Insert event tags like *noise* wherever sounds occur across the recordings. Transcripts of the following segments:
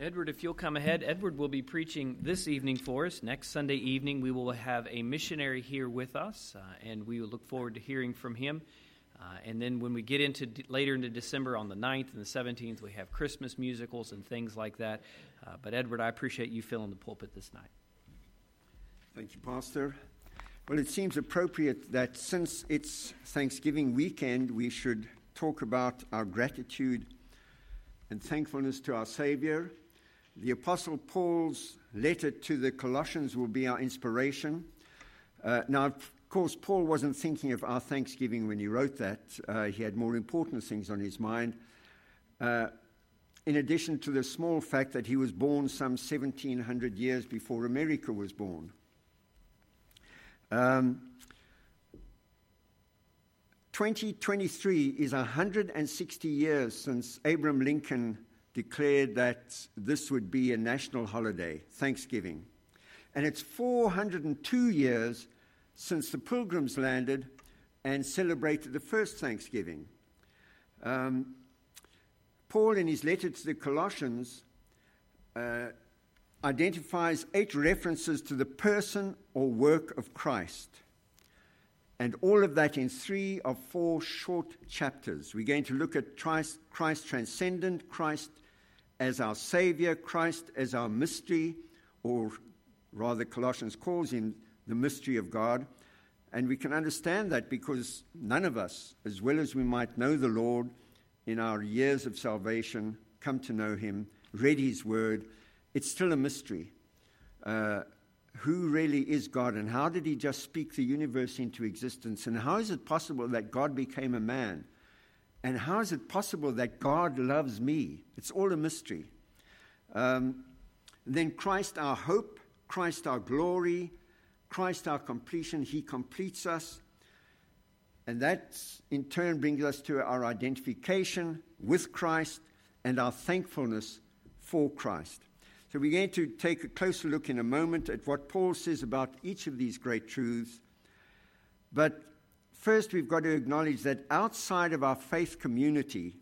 Edward, if you'll come ahead, Edward will be preaching this evening for us. Next Sunday evening, we will have a missionary here with us, uh, and we will look forward to hearing from him. Uh, and then when we get into d- later into December on the 9th and the 17th, we have Christmas musicals and things like that. Uh, but Edward, I appreciate you filling the pulpit this night. Thank you, Pastor. Well, it seems appropriate that since it's Thanksgiving weekend, we should talk about our gratitude and thankfulness to our Savior the Apostle Paul's letter to the Colossians will be our inspiration. Uh, now, of course, Paul wasn't thinking of our Thanksgiving when he wrote that. Uh, he had more important things on his mind. Uh, in addition to the small fact that he was born some 1700 years before America was born. Um, 2023 is 160 years since Abraham Lincoln declared that this would be a national holiday, Thanksgiving. And it's 402 years since the pilgrims landed and celebrated the first Thanksgiving. Um, Paul, in his letter to the Colossians, uh, identifies eight references to the person or work of Christ. And all of that in three of four short chapters. We're going to look at Christ, Christ transcendent, Christ as our Savior, Christ as our mystery, or rather, Colossians calls him the mystery of God. And we can understand that because none of us, as well as we might know the Lord in our years of salvation, come to know him, read his word, it's still a mystery. Uh, who really is God and how did he just speak the universe into existence? And how is it possible that God became a man? And how is it possible that God loves me? It's all a mystery. Um, then Christ our hope, Christ our glory, Christ our completion, He completes us. And that in turn brings us to our identification with Christ and our thankfulness for Christ. So we're going to take a closer look in a moment at what Paul says about each of these great truths. But First, we've got to acknowledge that outside of our faith community,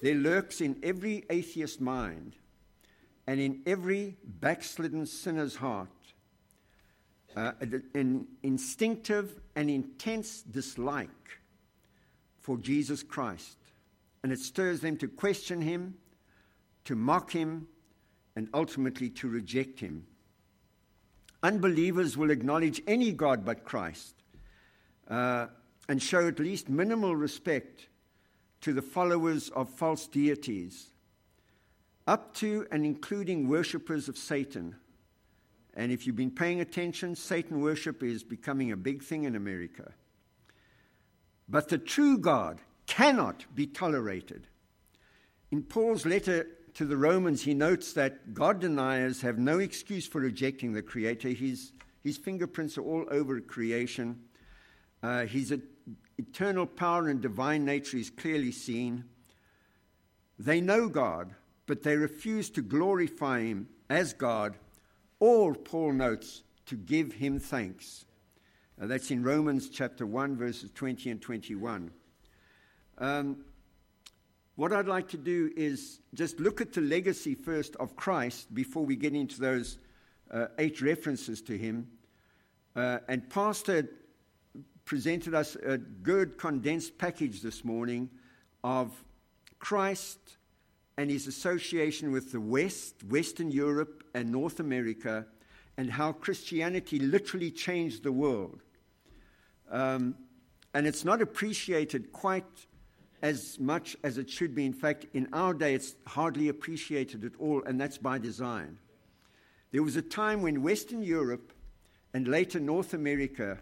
there lurks in every atheist mind and in every backslidden sinner's heart uh, an instinctive and intense dislike for Jesus Christ. And it stirs them to question him, to mock him, and ultimately to reject him. Unbelievers will acknowledge any God but Christ. Uh, and show at least minimal respect to the followers of false deities, up to and including worshippers of Satan. And if you've been paying attention, Satan worship is becoming a big thing in America. But the true God cannot be tolerated. In Paul's letter to the Romans, he notes that God deniers have no excuse for rejecting the Creator. His, his fingerprints are all over creation. Uh, he's a eternal power and divine nature is clearly seen. They know God, but they refuse to glorify Him as God, or, Paul notes, to give Him thanks. Uh, that's in Romans chapter 1, verses 20 and 21. Um, what I'd like to do is just look at the legacy first of Christ before we get into those uh, eight references to Him. Uh, and Pastor presented us a good condensed package this morning of Christ and his association with the West, Western Europe, and North America, and how Christianity literally changed the world. Um, and it's not appreciated quite as much as it should be. In fact, in our day, it's hardly appreciated at all, and that's by design. There was a time when Western Europe and later North America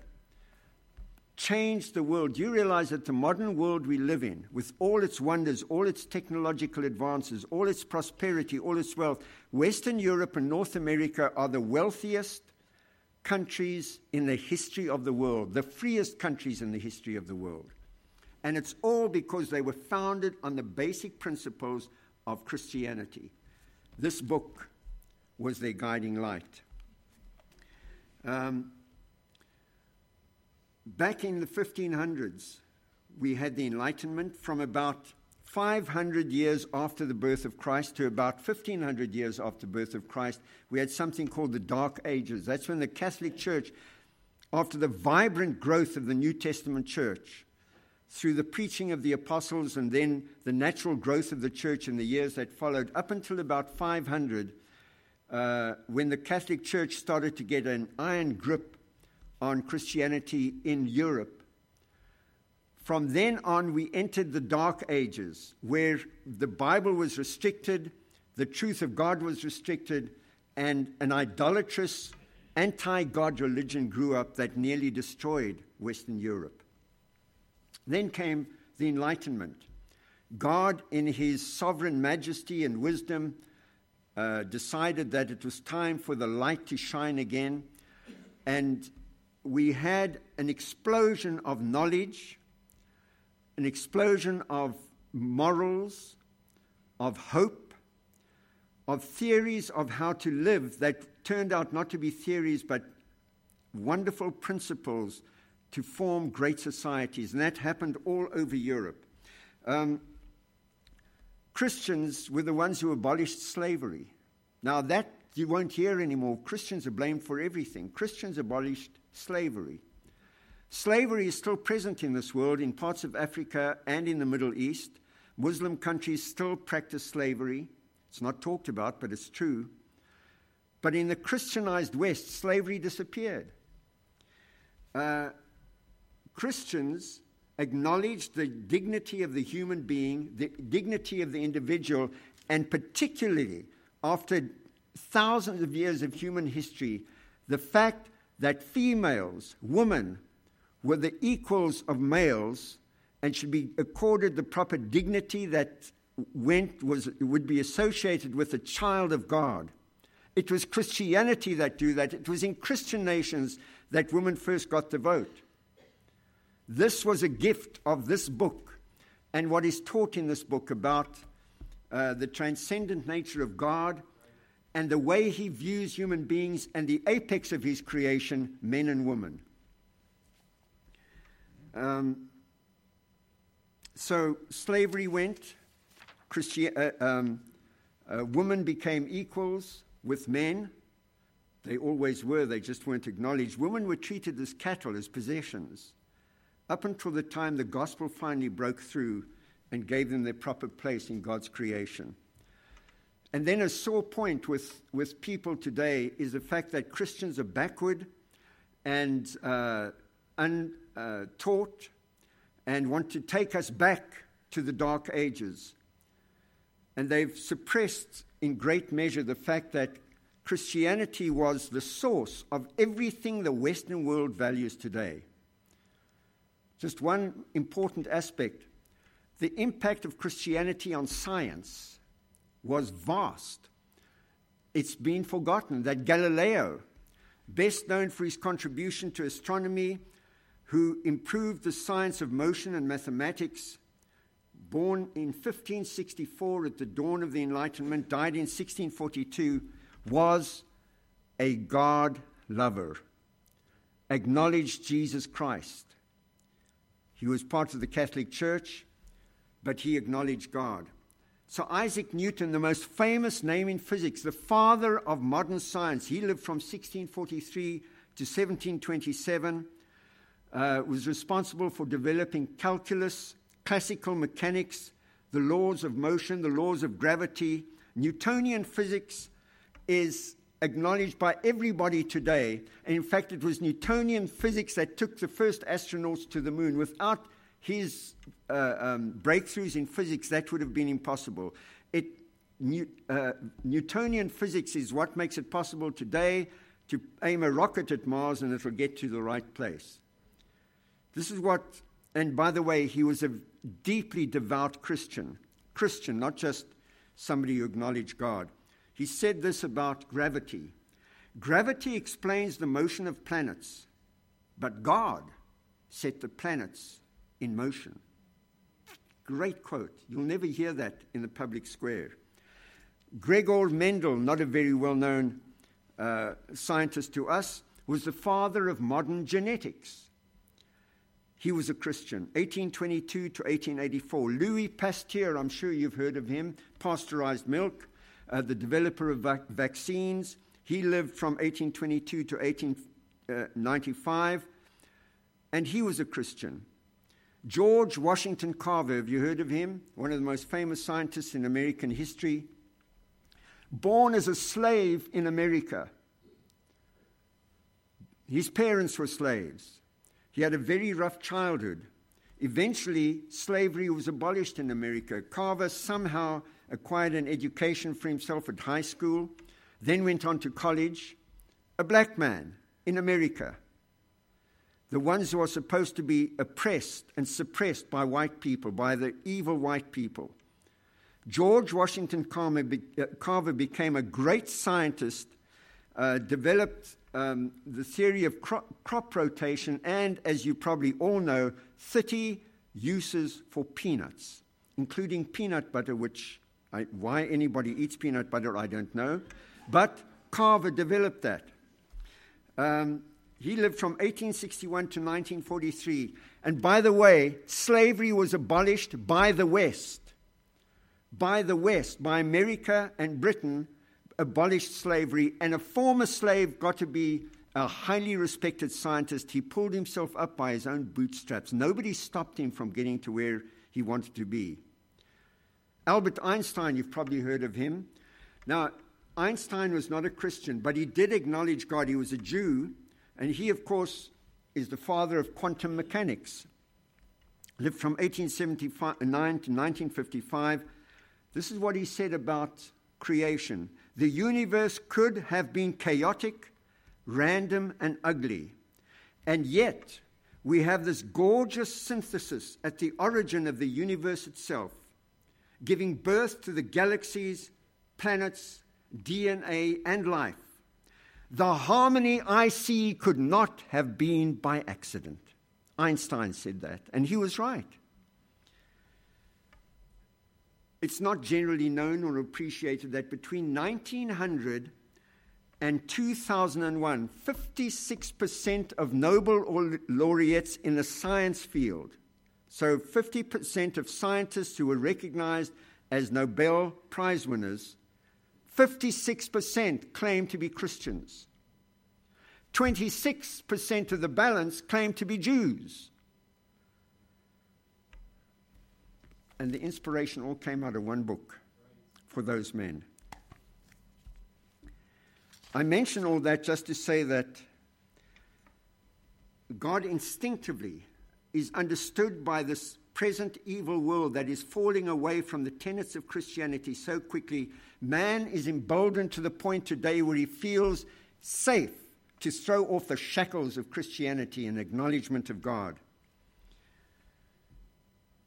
changed the world. Do you realize that the modern world we live in, with all its wonders, all its technological advances, all its prosperity, all its wealth, Western Europe and North America are the wealthiest countries in the history of the world, the freest countries in the history of the world. And it's all because they were founded on the basic principles of Christianity. This book was their guiding light. Um, Back in the 1500s, we had the Enlightenment. From about 500 years after the birth of Christ to about 1500 years after the birth of Christ, we had something called the Dark Ages. That's when the Catholic Church, after the vibrant growth of the New Testament church, through the preaching of the apostles and then the natural growth of the church in the years that followed, up until about 500, uh, when the Catholic Church started to get an iron grip on Christianity in Europe. From then on, we entered the Dark Ages, where the Bible was restricted, the truth of God was restricted, and an idolatrous, anti God religion grew up that nearly destroyed Western Europe. Then came the Enlightenment. God, in his sovereign majesty and wisdom, uh, decided that it was time for the light to shine again. And we had an explosion of knowledge, an explosion of morals, of hope, of theories of how to live that turned out not to be theories but wonderful principles to form great societies. And that happened all over Europe. Um, Christians were the ones who abolished slavery. Now, that you won't hear anymore. Christians are blamed for everything. Christians abolished slavery. Slavery is still present in this world, in parts of Africa and in the Middle East. Muslim countries still practice slavery. It's not talked about, but it's true. But in the Christianized West, slavery disappeared. Uh, Christians acknowledged the dignity of the human being, the dignity of the individual, and particularly after thousands of years of human history, the fact that females, women, were the equals of males and should be accorded the proper dignity that went was would be associated with a child of God. It was Christianity that do that. It was in Christian nations that women first got the vote. This was a gift of this book and what is taught in this book about uh, the transcendent nature of God and the way he views human beings and the apex of his creation, men and women. Um, so slavery went, Christi- uh, um, uh, women became equals with men. They always were, they just weren't acknowledged. Women were treated as cattle, as possessions, up until the time the gospel finally broke through and gave them their proper place in God's creation. And then a sore point with, with people today is the fact that Christians are backward and uh, untaught and want to take us back to the dark ages. And they've suppressed in great measure the fact that Christianity was the source of everything the Western world values today. Just one important aspect the impact of Christianity on science was vast. It's been forgotten that Galileo, best known for his contribution to astronomy, who improved the science of motion and mathematics, born in 1564 at the dawn of the Enlightenment, died in 1642, was a God lover, acknowledged Jesus Christ. He was part of the Catholic Church, but he acknowledged God. So, Isaac Newton, the most famous name in physics, the father of modern science, he lived from 1643 to 1727, uh, was responsible for developing calculus, classical mechanics, the laws of motion, the laws of gravity. Newtonian physics is acknowledged by everybody today. And in fact, it was Newtonian physics that took the first astronauts to the moon. Without his uh, um, breakthroughs in physics, that would have been impossible. It, New, uh, Newtonian physics is what makes it possible today to aim a rocket at Mars and it will get to the right place. This is what, and by the way, he was a deeply devout Christian. Christian, not just somebody who acknowledged God. He said this about gravity Gravity explains the motion of planets, but God set the planets in motion. Great quote. You'll never hear that in the public square. Gregor Mendel, not a very well known uh, scientist to us, was the father of modern genetics. he was a Christian. 1822 to 1884. Louis Pasteur, I'm sure you've heard of him, pasteurized milk, uh, the developer of vac- vaccines. He lived from 1822 to 1895, and he was a Christian. George Washington Carver, have you heard of him? One of the most famous scientists in American history. Born as a slave in America. His parents were slaves. He had a very rough childhood. Eventually, slavery was abolished in America. Carver somehow acquired an education for himself at high school, then went on to college. A black man in America the ones who are supposed to be oppressed and suppressed by white people, by the evil white people. George Washington uh, Carver became a great scientist, uh, developed um, the theory of crop, crop rotation, and, as you probably all know, 30 uses for peanuts, including peanut butter, which I, why anybody eats peanut butter, I don't know. But Carver developed that. Um, he lived from 1861 to 1943. And by the way, slavery was abolished by the West. By the West, by America and Britain, abolished slavery, and a former slave got to be a highly respected scientist. He pulled himself up by his own bootstraps. Nobody stopped him from getting to where he wanted to be. Albert Einstein, you've probably heard of him. Now, Einstein was not a Christian, but he did acknowledge God. He was a Jew, and he, of course, is the father of quantum mechanics. Lived from 1879 to 1955. This is what he said about creation the universe could have been chaotic, random, and ugly. And yet, we have this gorgeous synthesis at the origin of the universe itself, giving birth to the galaxies, planets, DNA, and life. The harmony I see could not have been by accident. Einstein said that, and he was right. It's not generally known or appreciated that between 1900 and 2001, 56% of Nobel laureates in the science field, so 50% of scientists who were recognized as Nobel Prize winners, 56% claim to be Christians. 26% of the balance claim to be Jews. And the inspiration all came out of one book for those men. I mention all that just to say that God instinctively is understood by this present evil world that is falling away from the tenets of Christianity so quickly, man is emboldened to the point today where he feels safe to throw off the shackles of Christianity and acknowledgement of God.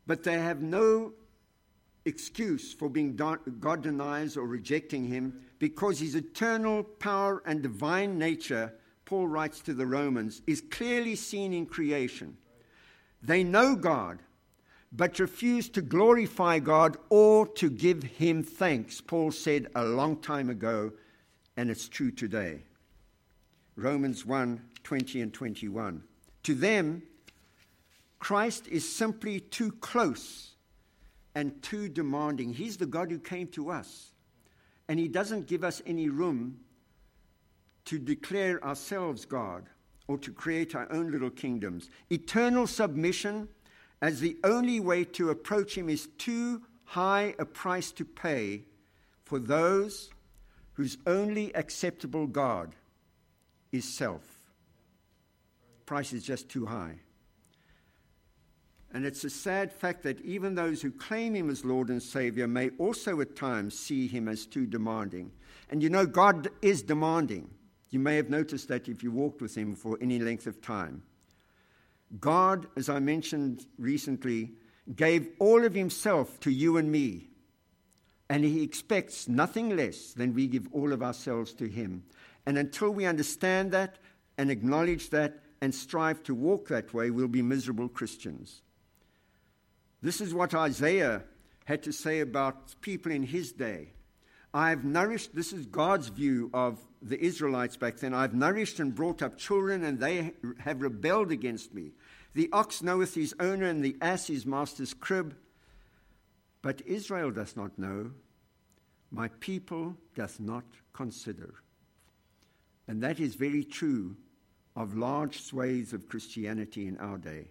But they have no excuse for being God deniers or rejecting Him because His eternal power and divine nature, Paul writes to the Romans, is clearly seen in creation. They know God, but refuse to glorify God or to give him thanks. Paul said a long time ago, and it's true today. Romans 1 20 and 21. To them, Christ is simply too close and too demanding. He's the God who came to us, and He doesn't give us any room to declare ourselves God or to create our own little kingdoms. Eternal submission as the only way to approach Him is too high a price to pay for those whose only acceptable God is self. Price is just too high. And it's a sad fact that even those who claim him as Lord and Savior may also at times see him as too demanding. And you know, God is demanding. You may have noticed that if you walked with him for any length of time. God, as I mentioned recently, gave all of himself to you and me. And he expects nothing less than we give all of ourselves to him. And until we understand that and acknowledge that and strive to walk that way, we'll be miserable Christians. This is what Isaiah had to say about people in his day. I've nourished, this is God's view of the Israelites back then. I've nourished and brought up children, and they have rebelled against me. The ox knoweth his owner, and the ass his master's crib. But Israel does not know. My people doth not consider. And that is very true of large swathes of Christianity in our day.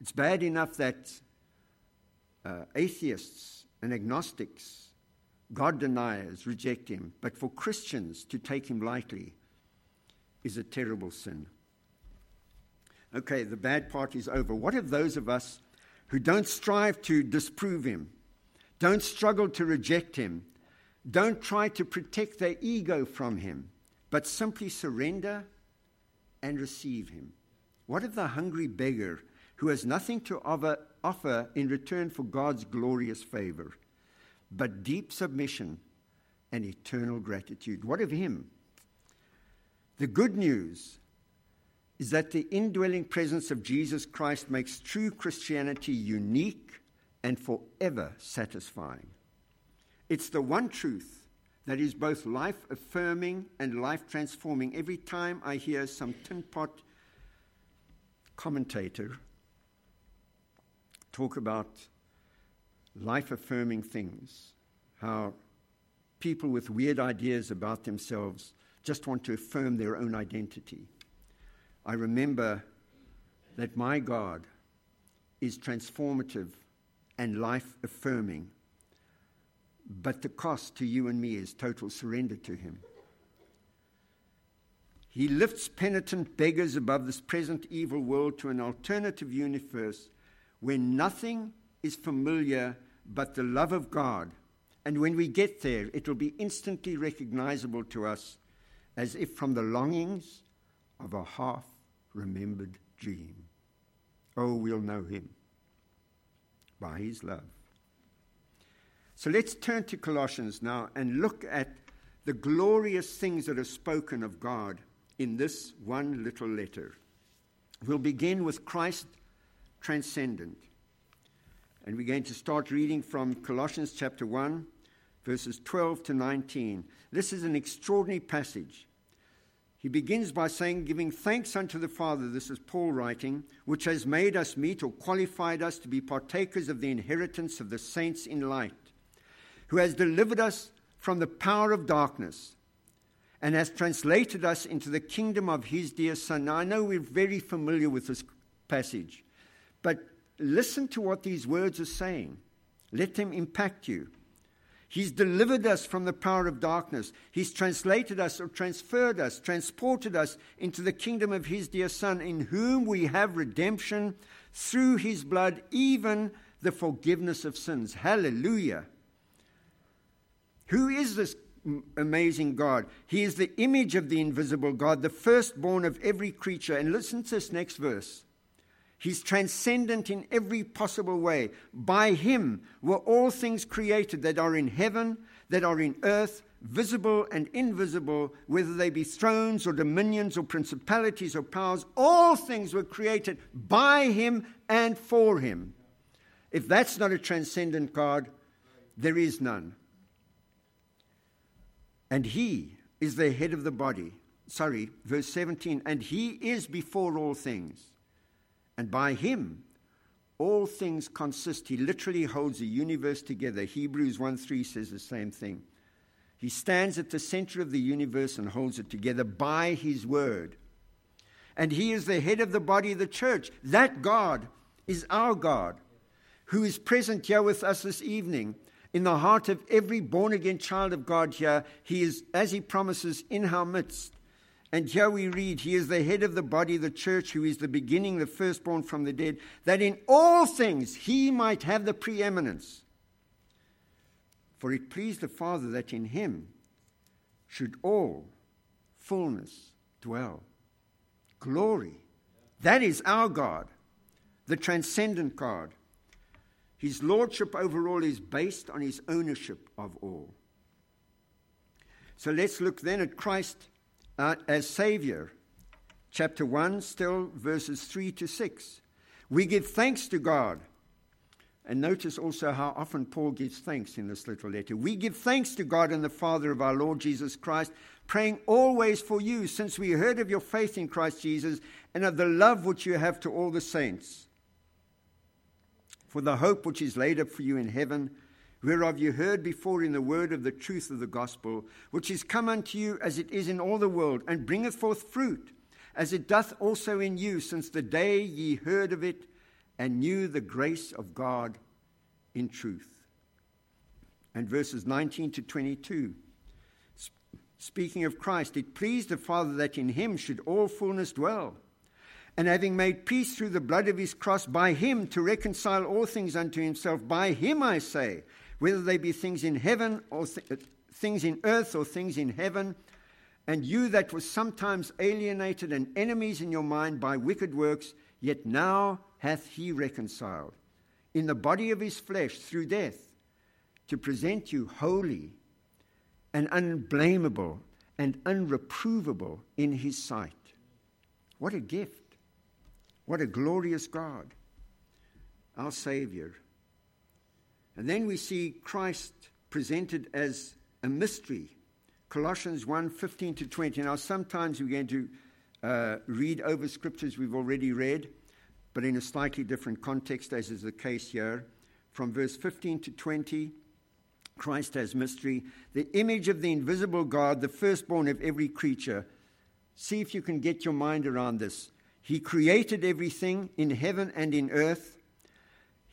It's bad enough that uh, atheists and agnostics, God deniers, reject him, but for Christians to take him lightly is a terrible sin. Okay, the bad part is over. What of those of us who don't strive to disprove him, don't struggle to reject him, don't try to protect their ego from him, but simply surrender and receive him? What of the hungry beggar who has nothing to offer, offer in return for God's glorious favor, but deep submission and eternal gratitude? What of him? The good news is that the indwelling presence of Jesus Christ makes true Christianity unique and forever satisfying. It's the one truth that is both life affirming and life transforming. Every time I hear some tin pot commentator talk about life affirming things, how people with weird ideas about themselves just want to affirm their own identity. I remember that my God is transformative and life affirming, but the cost to you and me is total surrender to Him. He lifts penitent beggars above this present evil world to an alternative universe where nothing is familiar but the love of God. And when we get there, it will be instantly recognizable to us as if from the longings of a half remembered dream. Oh, we'll know him by his love. So let's turn to Colossians now and look at the glorious things that are spoken of God in this one little letter. We'll begin with Christ transcendent. And we're going to start reading from Colossians chapter 1, verses 12 to 19. This is an extraordinary passage. He begins by saying, giving thanks unto the Father, this is Paul writing, which has made us meet or qualified us to be partakers of the inheritance of the saints in light, who has delivered us from the power of darkness and has translated us into the kingdom of his dear Son. Now, I know we're very familiar with this passage, but listen to what these words are saying. Let them impact you. He's delivered us from the power of darkness. He's translated us or transferred us, transported us into the kingdom of His dear Son, in whom we have redemption through His blood, even the forgiveness of sins. Hallelujah. Who is this amazing God? He is the image of the invisible God, the firstborn of every creature. And listen to this next verse. He's transcendent in every possible way. By him were all things created that are in heaven, that are in earth, visible and invisible, whether they be thrones or dominions or principalities or powers. All things were created by him and for him. If that's not a transcendent God, there is none. And he is the head of the body. Sorry, verse 17. And he is before all things and by him, all things consist. He literally holds the universe together. Hebrews 1 3 says the same thing. He stands at the center of the universe and holds it together by his word. And he is the head of the body of the church. That God is our God, who is present here with us this evening. In the heart of every born again child of God here, he is, as he promises, in our midst. And here we read, He is the head of the body, the church, who is the beginning, the firstborn from the dead, that in all things He might have the preeminence. For it pleased the Father that in Him should all fullness dwell. Glory. That is our God, the transcendent God. His lordship over all is based on his ownership of all. So let's look then at Christ uh, as Savior. Chapter 1, still verses 3 to 6. We give thanks to God And notice also how often Paul gives thanks in this little letter. We give thanks to God and the Father of our Lord Jesus Christ, praying always for you, since we heard of your faith in Christ Jesus and of the love which you have to all the saints. For the hope which is laid up for you in heaven, whereof you heard before in the word of the truth of the gospel, which is come unto you as it is in all the world, and bringeth forth fruit, as it doth also in you, since the day ye heard of it and knew the grace of God in truth. And verses 19 to 22. Speaking of Christ, it pleased the Father that in him should all fullness dwell. And having made peace through the blood of his cross, by him to reconcile all things unto himself, by him I say, whether they be things in heaven or th- uh, things in earth or things in heaven, and you that were sometimes alienated and enemies in your mind by wicked works, yet now hath he reconciled in the body of his flesh through death to present you holy and unblameable and unreprovable in his sight. What a gift! What a glorious God, our Savior. And then we see Christ presented as a mystery. Colossians 1 15 to 20. Now, sometimes we're going to uh, read over scriptures we've already read but in a slightly different context, as is the case here. From verse 15 to 20, Christ as mystery, the image of the invisible God, the firstborn of every creature. See if you can get your mind around this. He created everything in heaven and in earth.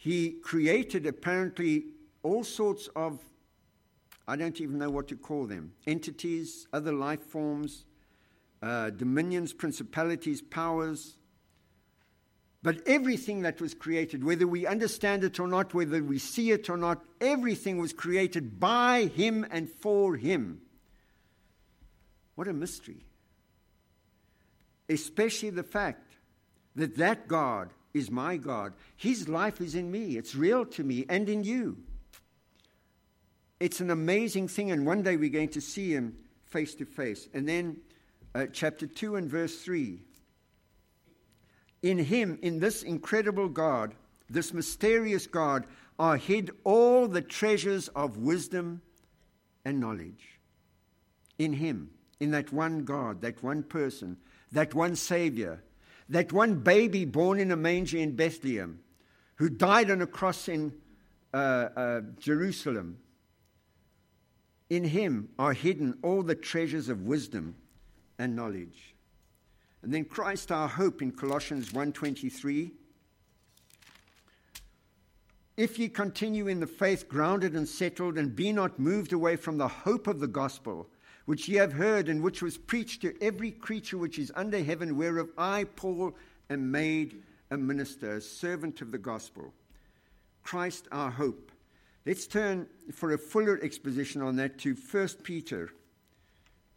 He created apparently all sorts of, I don't even know what to call them, entities, other life forms, uh, dominions, principalities, powers, but everything that was created, whether we understand it or not, whether we see it or not, everything was created by Him and for Him. What a mystery. Especially the fact that that God is my God. His life is in me, it's real to me and in you. It's an amazing thing, and one day we're going to see Him face to face. And then, uh, chapter 2 and verse 3 in him, in this incredible God, this mysterious God, are hid all the treasures of wisdom and knowledge. In him, in that one God, that one person, that one Savior, that one baby born in a manger in Bethlehem, who died on a cross in uh, uh, Jerusalem. In him are hidden all the treasures of wisdom and knowledge. And then Christ our hope in Colossians 1:23 If ye continue in the faith grounded and settled and be not moved away from the hope of the gospel which ye have heard and which was preached to every creature which is under heaven whereof I Paul am made a minister a servant of the gospel. Christ our hope. Let's turn for a fuller exposition on that to 1 Peter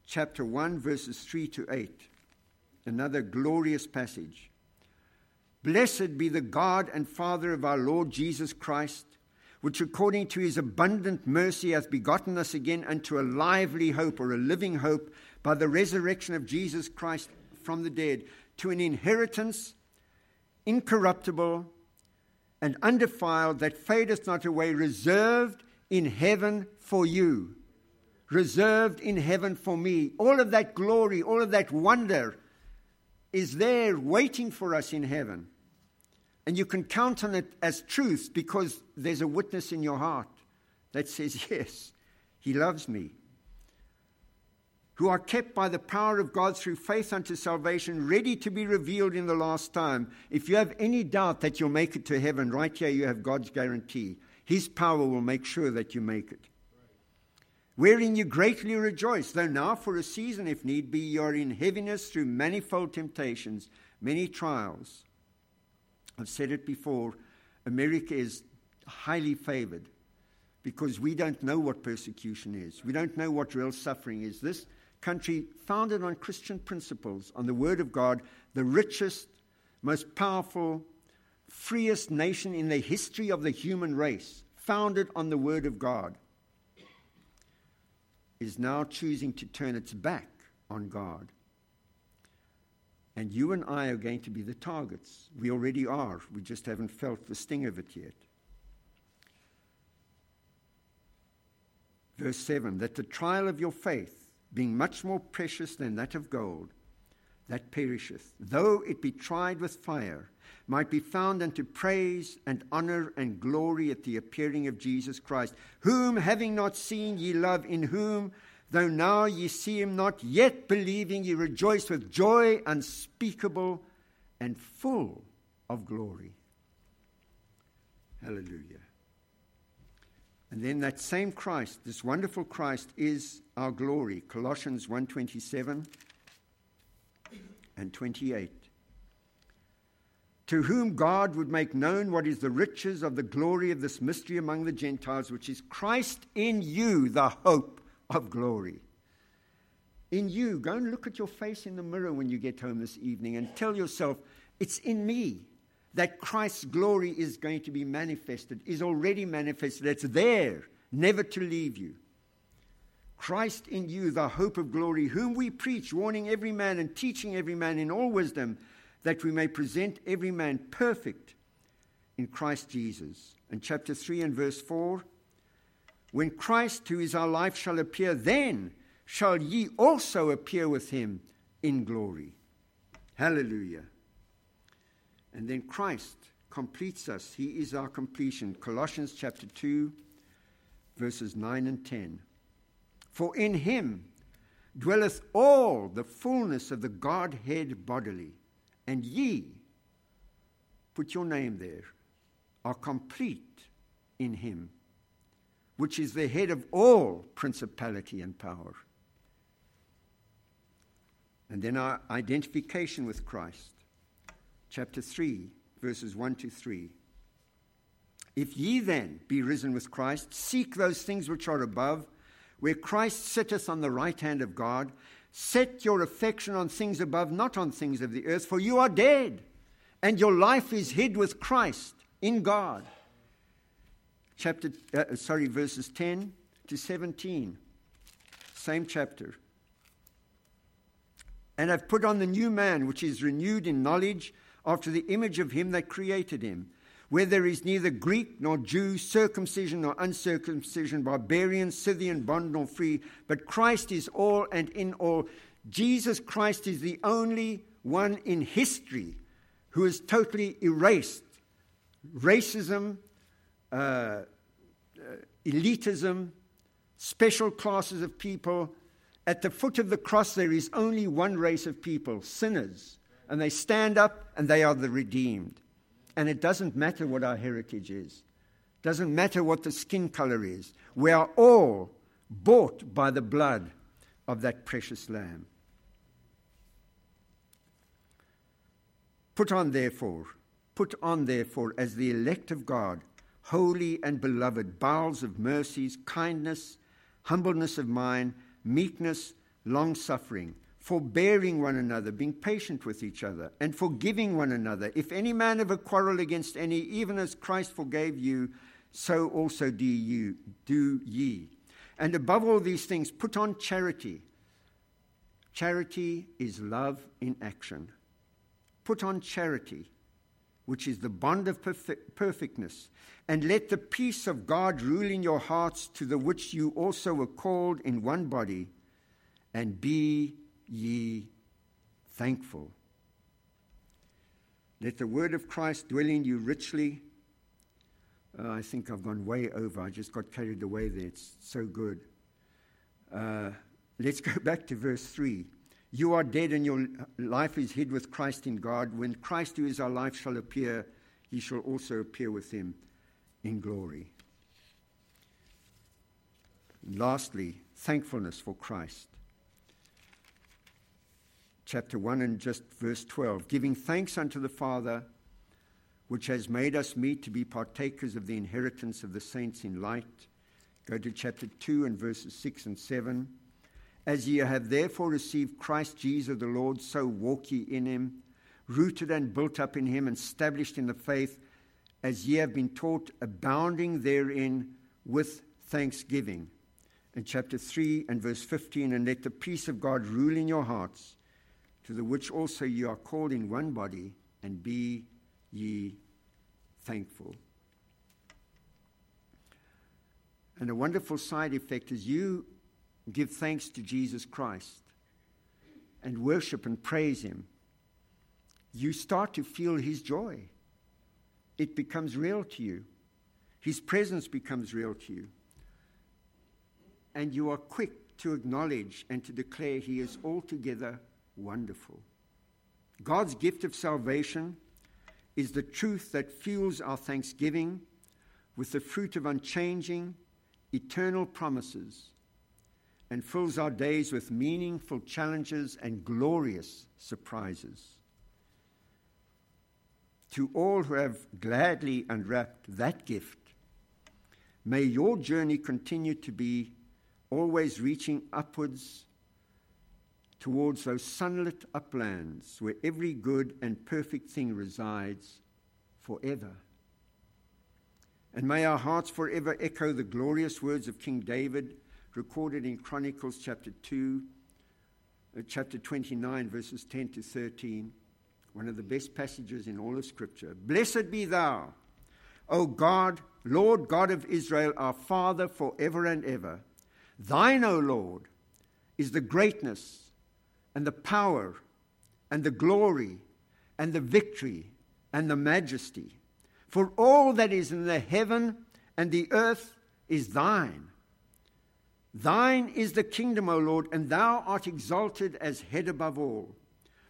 chapter 1 verses 3 to 8 Another glorious passage. Blessed be the God and Father of our Lord Jesus Christ, which according to his abundant mercy hath begotten us again unto a lively hope or a living hope by the resurrection of Jesus Christ from the dead, to an inheritance incorruptible and undefiled that fadeth not away, reserved in heaven for you. Reserved in heaven for me. All of that glory, all of that wonder is there waiting for us in heaven. And you can count on it as truth because there's a witness in your heart that says, *laughs* Yes, He loves me. Who are kept by the power of God through faith unto salvation, ready to be revealed in the last time. If you have any doubt that you'll make it to heaven, right here you have God's guarantee. His power will make sure that you make it wherein you greatly rejoice, though now for a season, if need be, you are in heaviness through manifold temptations, many trials. I've said it before America is highly favored because we don't know what persecution is. We don't know what real suffering is. This country, founded on Christian principles, on the Word of God, the richest, most powerful, freest nation in the history of the human race, founded on the Word of God is now choosing to turn its back on God. And you and I are going to be the targets. We already are. We just haven't felt the sting of it yet. Verse 7 That the trial of your faith, being much more precious than that of gold, that perisheth, though it be tried with fire, might be found unto praise and honor and glory at the appearing of Jesus Christ, whom, having not seen, ye love, in whom though now ye see him not, yet believing ye rejoice with joy unspeakable and full of glory. Hallelujah. And then that same Christ, this wonderful Christ, is our glory. Colossians 1:27 and 28. To whom God would make known what is the riches of the glory of this mystery among the Gentiles, which is Christ in you, the hope of glory. In you, go and look at your face in the mirror when you get home this evening and tell yourself, it's in me that Christ's glory is going to be manifested, is already manifested. It's there, never to leave you. Christ in you, the hope of glory, whom we preach, warning every man and teaching every man in all wisdom, that we may present every man perfect in Christ Jesus. And chapter 3 and verse 4 When Christ, who is our life, shall appear, then shall ye also appear with him in glory. Hallelujah. And then Christ completes us. He is our completion. Colossians chapter 2, verses 9 and 10. For in him dwelleth all the fullness of the Godhead bodily, and ye, put your name there, are complete in him, which is the head of all principality and power. And then our identification with Christ chapter 3, verses 1 to 3. If ye then be risen with Christ, seek those things which are above, where Christ sitteth on the right hand of God. Set your affection on things above, not on things of the earth, for you are dead, and your life is hid with Christ in God. Chapter, uh, sorry, verses 10 to 17. Same chapter. And I've put on the new man, which is renewed in knowledge after the image of him that created him, where there is neither Greek nor Jew, circumcision nor uncircumcision, barbarian, Scythian, bond nor free, but Christ is all and in all. Jesus Christ is the only one in history who has totally erased racism, uh, uh, elitism, special classes of people. At the foot of the cross, there is only one race of people sinners and they stand up and they are the redeemed. And it doesn't matter what our heritage is. It doesn't matter what the skin color is. We are all bought by the blood of that precious lamb. Put on therefore, put on therefore as the elect of God, holy and beloved, bowels of mercies, kindness, humbleness of mind, meekness, long suffering forbearing one another, being patient with each other, and forgiving one another. If any man have a quarrel against any, even as Christ forgave you, so also do you do ye. And above all these things, put on charity. Charity is love in action. Put on charity, which is the bond of perfect, perfectness, and let the peace of God rule in your hearts, to the which you also were called in one body, and be ye thankful. Let the word of Christ dwell in you richly. Uh, I think I've gone way over. I just got carried away there. It's so good. Uh, let's go *laughs* back to verse 3. You are dead, and your life is hid with Christ in God. When Christ, who is our life, shall appear, ye shall also appear with him in glory. And lastly, thankfulness for Christ chapter 1 and just verse 12 giving thanks unto the Father, which has made us meet to be partakers of the inheritance of the saints in light. Go to chapter 2 and verses 6 and 7. As ye have therefore received Christ Jesus the Lord, so walk ye in him, rooted and built up in him, and established in the faith, as ye have been taught, abounding therein with thanksgiving. In chapter 3 and verse 15, and let the peace of God rule in your hearts to the which also ye are called in one body, and be ye thankful. And a wonderful side effect is you give thanks to Jesus Christ and worship and praise Him, you start to feel His joy. It becomes real to you. His presence becomes real to you. And you are quick to acknowledge and to declare He is altogether wonderful. God's gift of salvation is the truth that fuels our thanksgiving with the fruit of unchanging, eternal promises and fills our days with meaningful challenges and glorious surprises. To all who have gladly unwrapped that gift, may your journey continue to be always reaching upwards towards those sunlit uplands where every good and perfect thing resides forever. And may our hearts forever echo the glorious words of King David recorded in Chronicles chapter 2, uh, chapter 29, verses 10 to 13, one of the best passages in all of Scripture. Blessed be thou, O God, Lord God of Israel, our Father forever and ever. Thine, O Lord, is the greatness and the power and the glory and the victory and the majesty. For all that is in the heaven and the earth is thine. Thine is the kingdom, O Lord, and thou art exalted as head above all.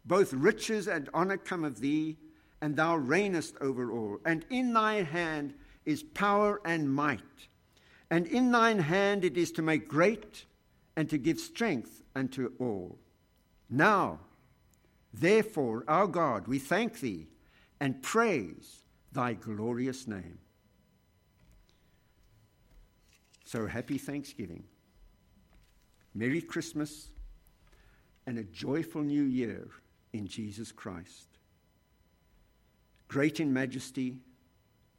Both riches and honor come of thee, and thou reignest over all. And in thy hand is power and might. And in thine hand it is to make great and to give strength unto all. Now, therefore, our God, we thank thee and praise thy glorious name. So happy Thanksgiving. Merry Christmas and a joyful new year in Jesus Christ. Great in majesty,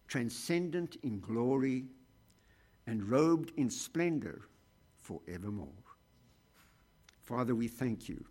transcendent in glory, and robed in splendor forevermore. Father, we thank you